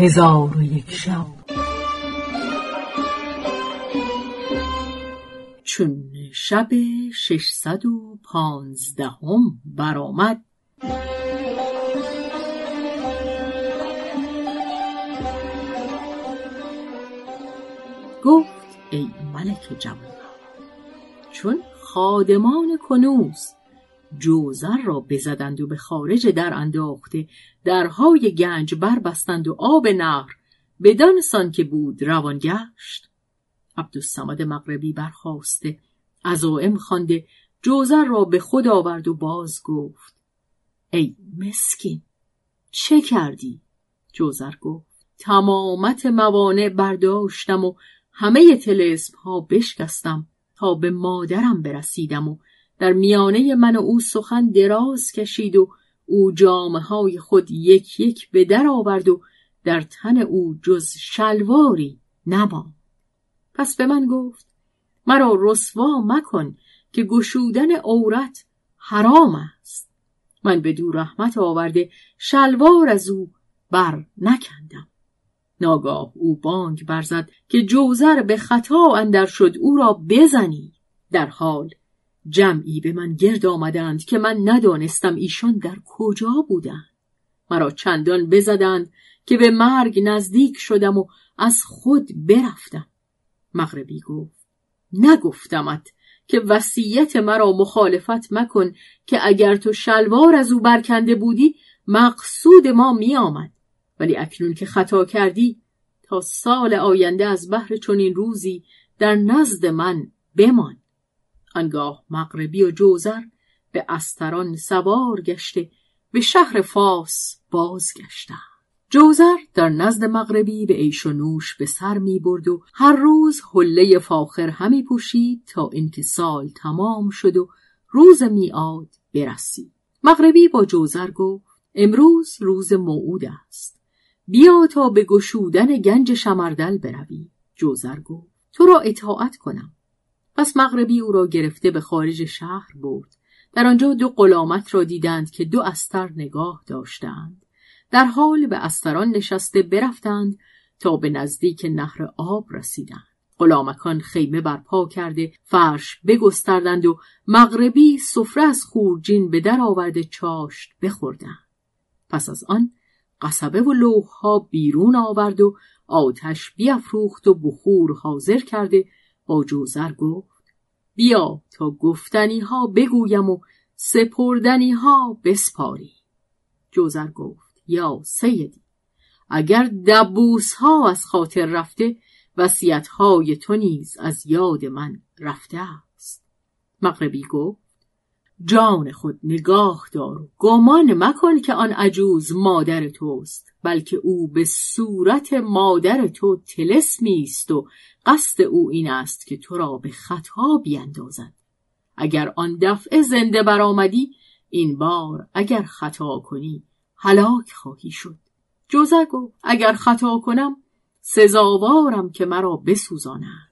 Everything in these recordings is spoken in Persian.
هزار و یک شب. چون شب ششصد و پانزدهم برآمد گفت ای ملک جوان چون خادمان کنوز جوزر را بزدند و به خارج در انداخته درهای گنج بربستند و آب نهر بدان سان که بود روان گشت. عبدالسمد مغربی برخواسته عزائم خوانده جوزر را به خود آورد و باز گفت ای مسکین چه کردی؟ جوزر گفت تمامت موانع برداشتم و همه تلسم ها بشکستم تا به مادرم برسیدم و در میانه من و او سخن دراز کشید و او جامعه های خود یک یک به در آورد و در تن او جز شلواری نما پس به من گفت مرا رسوا مکن که گشودن عورت حرام است. من به دو رحمت آورده شلوار از او بر نکندم. ناگاه او بانگ برزد که جوزر به خطا اندر شد او را بزنی. در حال جمعی به من گرد آمدند که من ندانستم ایشان در کجا بودند. مرا چندان بزدند که به مرگ نزدیک شدم و از خود برفتم. مغربی گفت نگفتمت که وصیت مرا مخالفت مکن که اگر تو شلوار از او برکنده بودی مقصود ما می آمد ولی اکنون که خطا کردی تا سال آینده از بحر چنین روزی در نزد من بمان. آنگاه مغربی و جوزر به استران سوار گشته به شهر فاس بازگشتند. جوزر در نزد مغربی به عیش و نوش به سر می برد و هر روز حله فاخر همی پوشید تا اینکه تمام شد و روز میعاد برسید. مغربی با جوزر گفت امروز روز موعود است. بیا تا به گشودن گنج شمردل بروی. جوزر گفت تو را اطاعت کنم. پس مغربی او را گرفته به خارج شهر برد. در آنجا دو غلامک را دیدند که دو استر نگاه داشتند. در حال به استران نشسته برفتند تا به نزدیک نهر آب رسیدند. غلامکان خیمه برپا کرده فرش بگستردند و مغربی سفره از خورجین به در آورده چاشت بخوردند. پس از آن قصبه و لوحها بیرون آورد و آتش بیافروخت و بخور حاضر کرده با جوزر گفت بیا تا گفتنی ها بگویم و سپردنی ها بسپاری. جوزر گفت یا سیدی اگر دبوس ها از خاطر رفته وسیعت های تو نیز از یاد من رفته است. مغربی گفت جان خود نگاه دار گمان مکن که آن عجوز مادر توست بلکه او به صورت مادر تو تلسمی است و قصد او این است که تو را به خطا بیندازد. اگر آن دفعه زنده برآمدی این بار اگر خطا کنی هلاک خواهی شد. جوزر گفت اگر خطا کنم سزاوارم که مرا بسوزانند.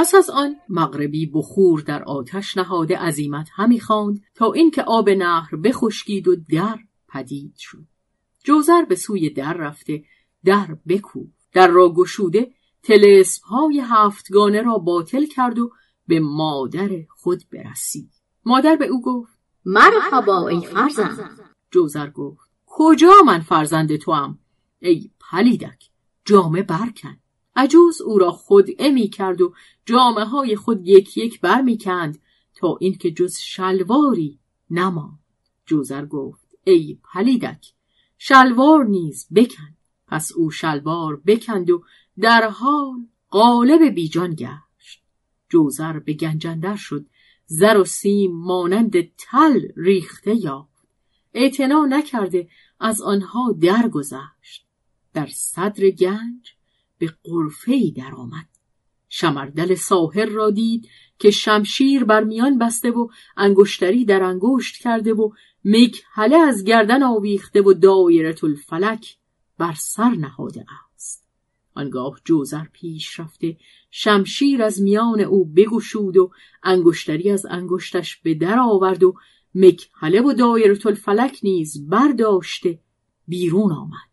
پس از آن مغربی بخور در آتش نهاده عزیمت همی خواند تا اینکه آب نهر بخشکید و در پدید شد. جوزر به سوی در رفته در بکو در را گشوده تلسم های هفتگانه را باطل کرد و به مادر خود برسید. مادر به او گفت مرحبا ای فرزند. جوزر گفت کجا من فرزند تو هم؟ ای پلیدک جامه برکن. عجوز او را خود امی کرد و جامعه های خود یک یک بر می کند تا اینکه جز شلواری نما جوزر گفت ای پلیدک شلوار نیز بکن. پس او شلوار بکند و در حال قالب بیجان گشت. جوزر به گنجندر شد زر و سیم مانند تل ریخته یافت. اعتنا نکرده از آنها درگذشت. در صدر گنج به قرفه ای درآمد. شمردل ساحر را دید که شمشیر بر میان بسته و انگشتری در انگشت کرده و مکهله از گردن آویخته و دایره الفلک بر سر نهاده است. آنگاه جوزر پیش رفته شمشیر از میان او بگشود و انگشتری از انگشتش به در آورد و مکهله و دایره الفلک نیز برداشته بیرون آمد.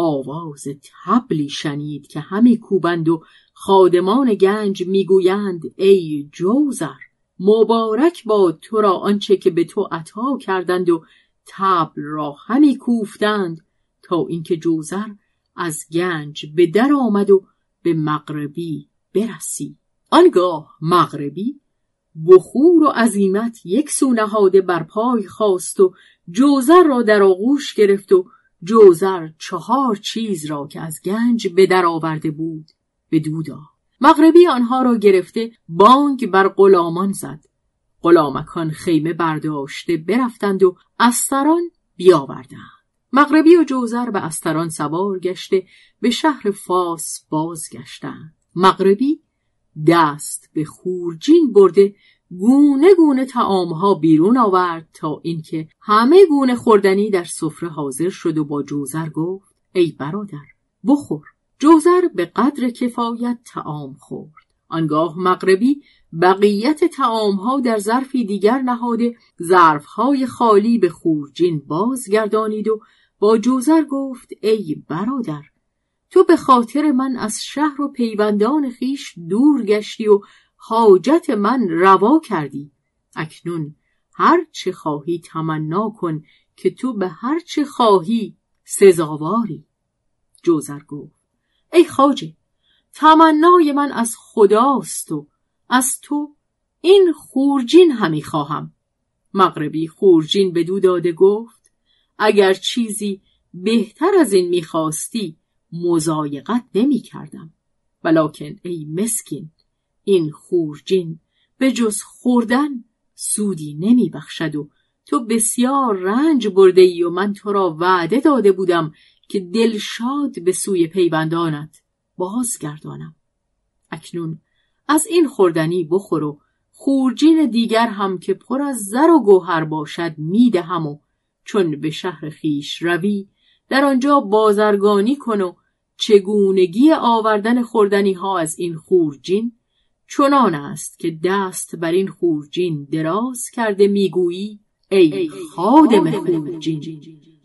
آواز تبلی شنید که همه کوبند و خادمان گنج می‌گویند ای جوزر مبارک باد تو را آنچه که به تو عطا کردند و تبل را همی کوفتند تا اینکه جوزر از گنج به در آمد و به مغربی برسی. آنگاه مغربی بخور و عظیمت یک سو نهاده بر پای خواست و جوزر را در آغوش گرفت و جوزر چهار چیز را که از گنج به در آورده بود به دودا مغربی آنها را گرفته بانگ بر غلامان زد. غلامکان خیمه برداشته برفتند و استران بیاوردند. مغربی و جوزر به استران سوار گشته به شهر فاس بازگشتند. مغربی دست به خورجین برده گونه گونه تعامها بیرون آورد تا اینکه همه گونه خوردنی در سفره حاضر شد و با جوزر گفت ای برادر بخور. جوزر به قدر کفایت تعام خورد. آنگاه مغربی بقیت تعامها در ظرفی دیگر نهاده ظرفهای خالی به خورجین بازگردانید و با جوزر گفت ای برادر تو به خاطر من از شهر و پیوندان خیش دور گشتی و حاجت من روا کردی. اکنون هر چه خواهی تمنا کن که تو به هر چه خواهی سزاواری. جوزر گفت ای خاجه تمنای من از خداست و از تو این خورجین همی خواهم. مغربی خورجین به دو داده گفت اگر چیزی بهتر از این می‌خواستی مزایقت نمی کردم ولیکن ای مسکین این خورجین به جز خوردن سودی نمی بخشد و تو بسیار رنج برده ای و من تو را وعده داده بودم که دلشاد به سوی پیوندانت بازگردانم. اکنون از این خوردنی بخور و خورجین دیگر هم که پر از زر و گوهر باشد می‌دهم و چون به شهر خیش روی در آنجا بازرگانی کن و چگونگی آوردن خوردنی ها از این خورجین چنان است که دست بر این خورجین دراز کرده می‌گویی ای خادم خورجین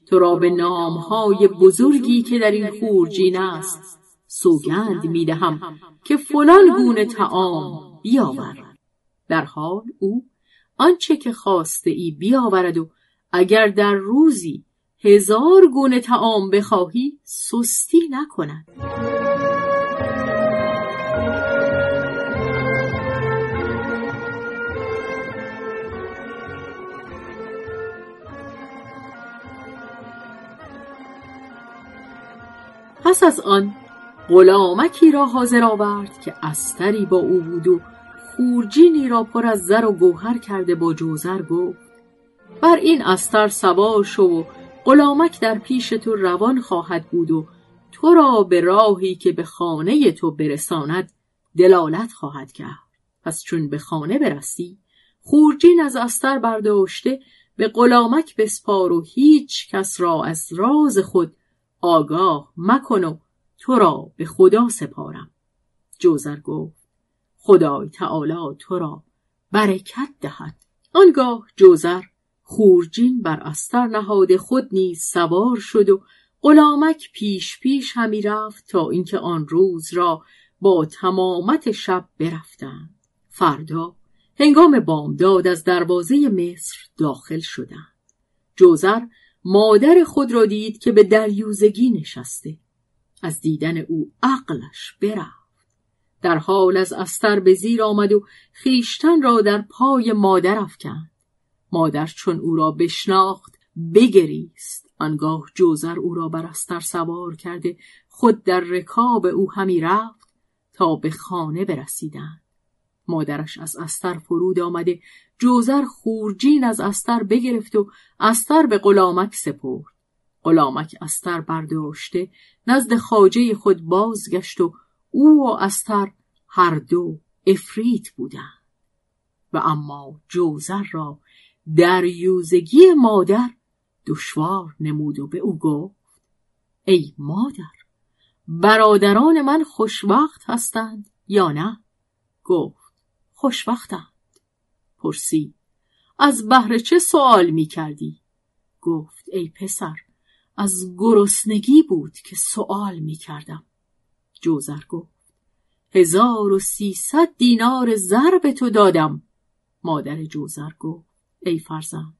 تو را به نامهای بزرگی که در این خورجین است سوگند می‌دهم که فلان گونه تعام بیاور. در حال او آنچه که خواسته ای بیاورد و اگر در روزی هزار گونه تعام بخواهی سستی نکند. پس از آن غلامکی را حاضر آورد که استری با او بود و خورجینی را پر از زر و گوهر کرده با جوزر گفت. بر این استر سوار شو و غلامک در پیش تو روان خواهد بود و تو را به راهی که به خانه تو برساند دلالت خواهد کرد. پس چون به خانه برسی خورجین از استر برداشته به غلامک بسپار و هیچ کس را از راز خود آگاه مکن و تو را به خدا سپارم. جوزر گفت خدای تعالی تو را برکت دهد. آنگاه جوزر خورجین بر استر نهاد خود نیز سوار شد و غلامک پیش پیش همی رفت تا اینکه آن روز را با تمامت شب برفتند. فردا هنگام بامداد از دروازه مصر داخل شدند. جوزر مادر خود را دید که به دریوزگی نشسته. از دیدن او عقلش برفت. در حال از استر به زیر آمد و خیشتن را در پای مادر افکند. مادر چون او را بشناخت بگریست. آنگاه جوزر او را بر استر سوار کرده خود در رکاب او همی رفت تا به خانه برسیدند. مادرش از استر فرود آمده جوزر خورجین از استر بگرفت و استر به غلامک سپرد. غلامک استر برداشته نزد خاجه خود بازگشت و او و استر هر دو افریت بودند. و اما جوزر را در یوزگی مادر دشوار نمود و به او گفت ای مادر برادران من خوشوقت هستند یا نه؟ گفت خوشوقتند پرسی. از بهر چه سوال می کردی؟ گفت ای پسر از گرسنگی بود که سوال می کردم جوزر گفت هزار و سیصد دینار زر به تو دادم. مادر جوزر گفت ای فرزند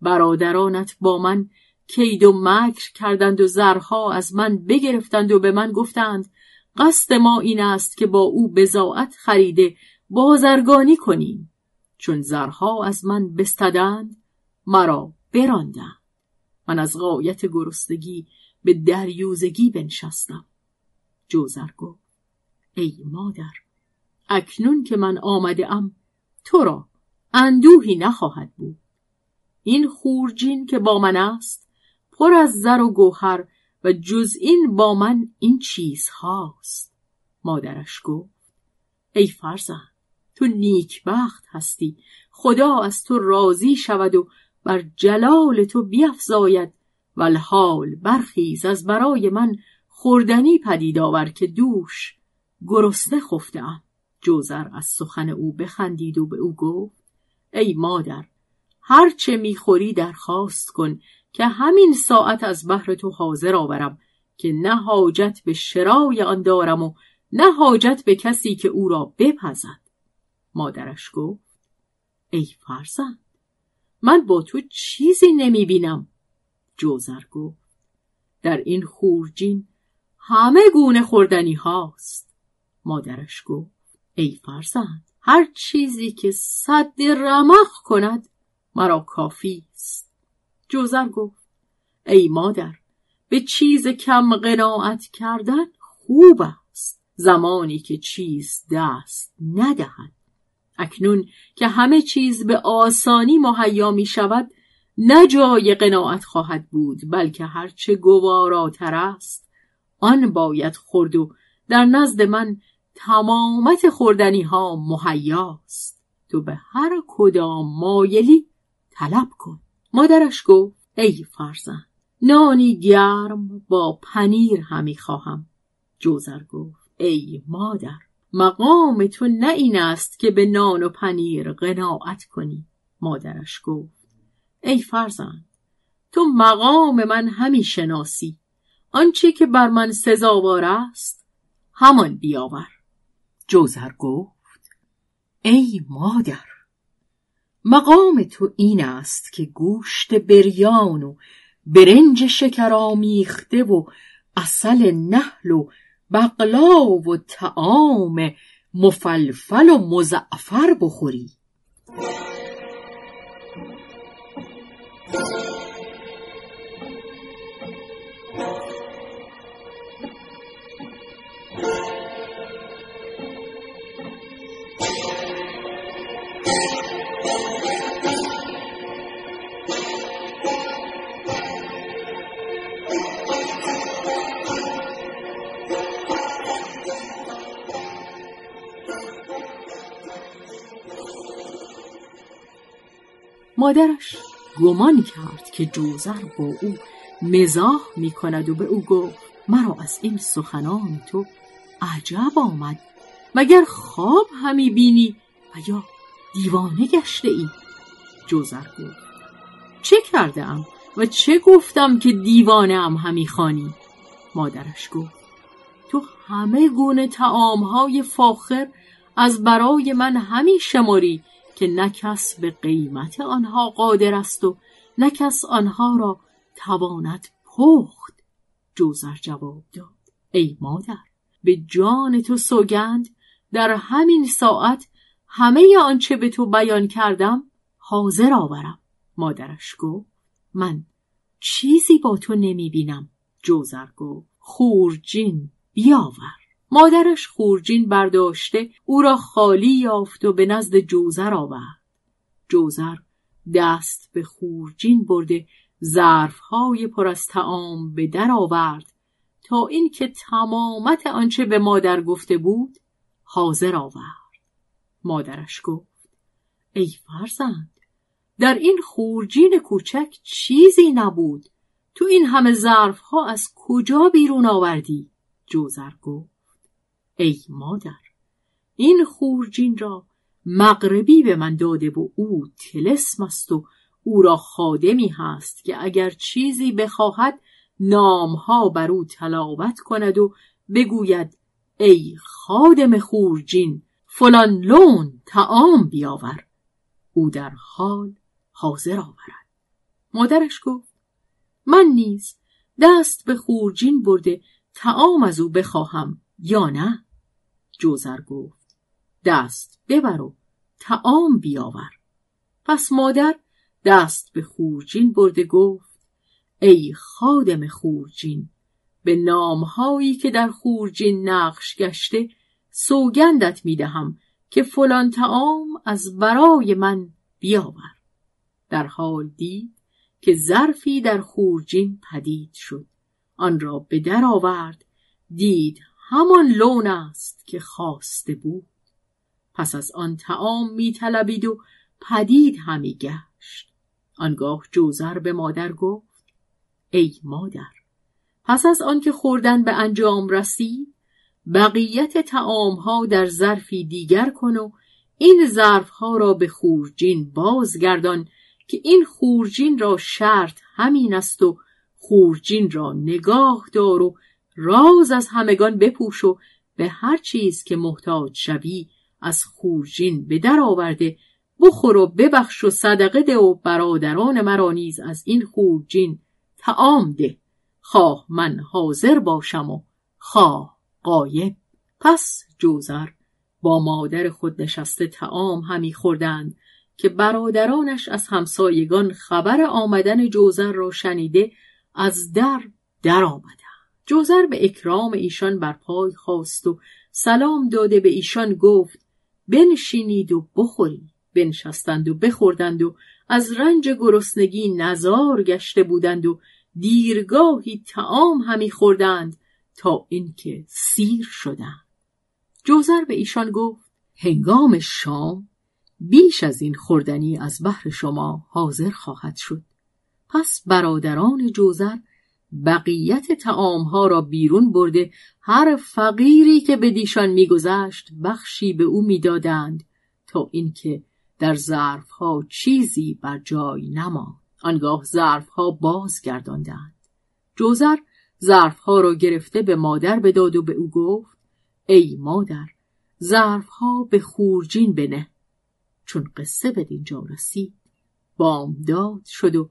برادرانت با من کید و مکر کردند و زرها از من بگرفتند و به من گفتند قصد ما این است که با او بزاعت خریده بازرگانی کنیم. چون زرها از من بستدند مرا براندند. من از غایت گرستگی به دریوزگی بنشستم. جوزر گفت ای مادر اکنون که من آمده ام تو را اندوهی نخواهد بود. این خورجین که با من است پر از زر و گوهر و جز این با من این چیز هاست مادرش گفت ای فرزند تو نیکبخت هستی. خدا از تو راضی شود و بر جلال تو بیفزاید. والحال برخیز از برای من خوردنی پدید آور که دوش گرسنه خفتم جوزر از سخن او بخندید و به او گفت ای مادر هر چه می‌خوری درخواست کن که همین ساعت از بحر تو حاضر آورم که نه حاجت به شرای آن دارم و نه حاجت به کسی که او را بپزد. مادرش گفت ای فرزند من با تو چیزی نمی بینم جوزر گفت در این خورجین همه گونه خوردنی هاست. مادرش گفت ای فرزند هر چیزی که صد رمخ کند مرا کافی است. جوزر گفت ای مادر به چیز کم قناعت کردن خوب است. زمانی که چیز دست ندهد. اکنون که همه چیز به آسانی مهیا می شود نه جای قناعت خواهد بود بلکه هرچه گواراتر است آن باید خورد و در نزد من تمامت خوردنی ها مهیاست تو به هر کدام مایلی طلب کن. مادرش گفت ای فرزند نانی گرم با پنیر همی خواهم. جوزر گفت ای مادر. مقام تو نه این است که به نان و پنیر قناعت کنی مادرش گفت. ای فرزند تو مقام من همی شناسی. آنچه که بر من سزاوار است همان بیاور. جوزر گفت ای مادر مقام تو این است که گوشت بریان و برنج شکر آمیخته و اصل نحل و بقلا و تعام مفلفل و مزعفر بخوری. مادرش گمان کرد که جوزر با او مزاح می کند و به او گفت مرا از این سخنان تو عجب آمد. مگر خواب همی بینی و یا دیوانه گشته ای؟ جوزر گفت چه کرده ام و چه گفتم که دیوانه ام همی خانی مادرش گفت تو همه گونه تعامهای فاخر از برای من همی شماری که نه کس به قیمت آنها قادر است و نه کس آنها را تواند پخت جوزر جواب داد. ای مادر به جان تو سوگند در همین ساعت همه آنچه به تو بیان کردم حاضر آورم. مادرش گفت من چیزی با تو نمی بینم. جوزر گفت خورجین بیاور. مادرش خورجین برداشته او را خالی یافت و به نزد جوزر آورد. جوزر دست به خورجین برده ظرفهای پر از تعام به در آورد. تا اینکه تمامت آنچه به مادر گفته بود حاضر آورد. مادرش گفت ای فرزند در این خورجین کوچک چیزی نبود. تو این همه ظرف ها از کجا بیرون آوردی؟ جوزر گفت ای مادر این خورجین را مغربی به من داده و او تلسم است و او را خادمی هست که اگر چیزی بخواهد نامها بر او تلاوت کند و بگوید ای خادم خورجین فلان لون تعام بیاور. او در حال حاضر آورد. مادرش گفت من نیز دست به خورجین برده تعام از او بخواهم یا نه؟ جوزر گفت. دست ببر و تعام بیاور. پس مادر دست به خورجین برده گفت. ای خادم خورجین به نامهایی که در خورجین نقش گشته سوگندت می‌دهم که فلان تعام از برای من بیاور. در حال دید که ظرفی در خورجین پدید شد. آن را به در آورد دید همان لون است که خواسته بود. پس از آن تعام میطلبید و پدید همی گشت. آنگاه جوزر به مادر گفت ای مادر پس از آنکه خوردن به انجام رسید بقیت تعام ها در ظرفی دیگر کن و این ظرف ها را به خورجین بازگردان که این خورجین را شرط همین است و خورجین را نگاه دار و راز از همگان بپوش و به هر چیز که محتاج شوی از خورجین به در آورده بخور و ببخش و صدقه ده و برادران مرا نیز از این خورجین تعام ده. خواه من حاضر باشم و خواه قایب پس جوزر با مادر خود نشسته تعام همی خوردند که برادرانش از همسایگان خبر آمدن جوزر را شنیده از در در آمدند. جوزر به اکرام ایشان بر پای خواست و سلام داده به ایشان گفت بنشینید و بخورید. بنشستند و بخوردند و از رنج گرسنگی نزار گشته بودند و دیرگاهی تعام همی خوردند تا اینکه سیر شدند. جوزر به ایشان گفت هنگام شام بیش از این خوردنی از بحر شما حاضر خواهد شد. پس برادران جوزر بقیت تعامها را بیرون برده هر فقیری که به دیشان میگذشت بخشی به او می‌دادند تا اینکه در ظرفها چیزی بر جای نماند. آنگاه ظرفها باز گرداندند جوزر ظرفها را گرفته به مادر بداد و به او گفت ای مادر ظرفها به خورجین بنه. چون قصه به دینجا رسید بامداد شد و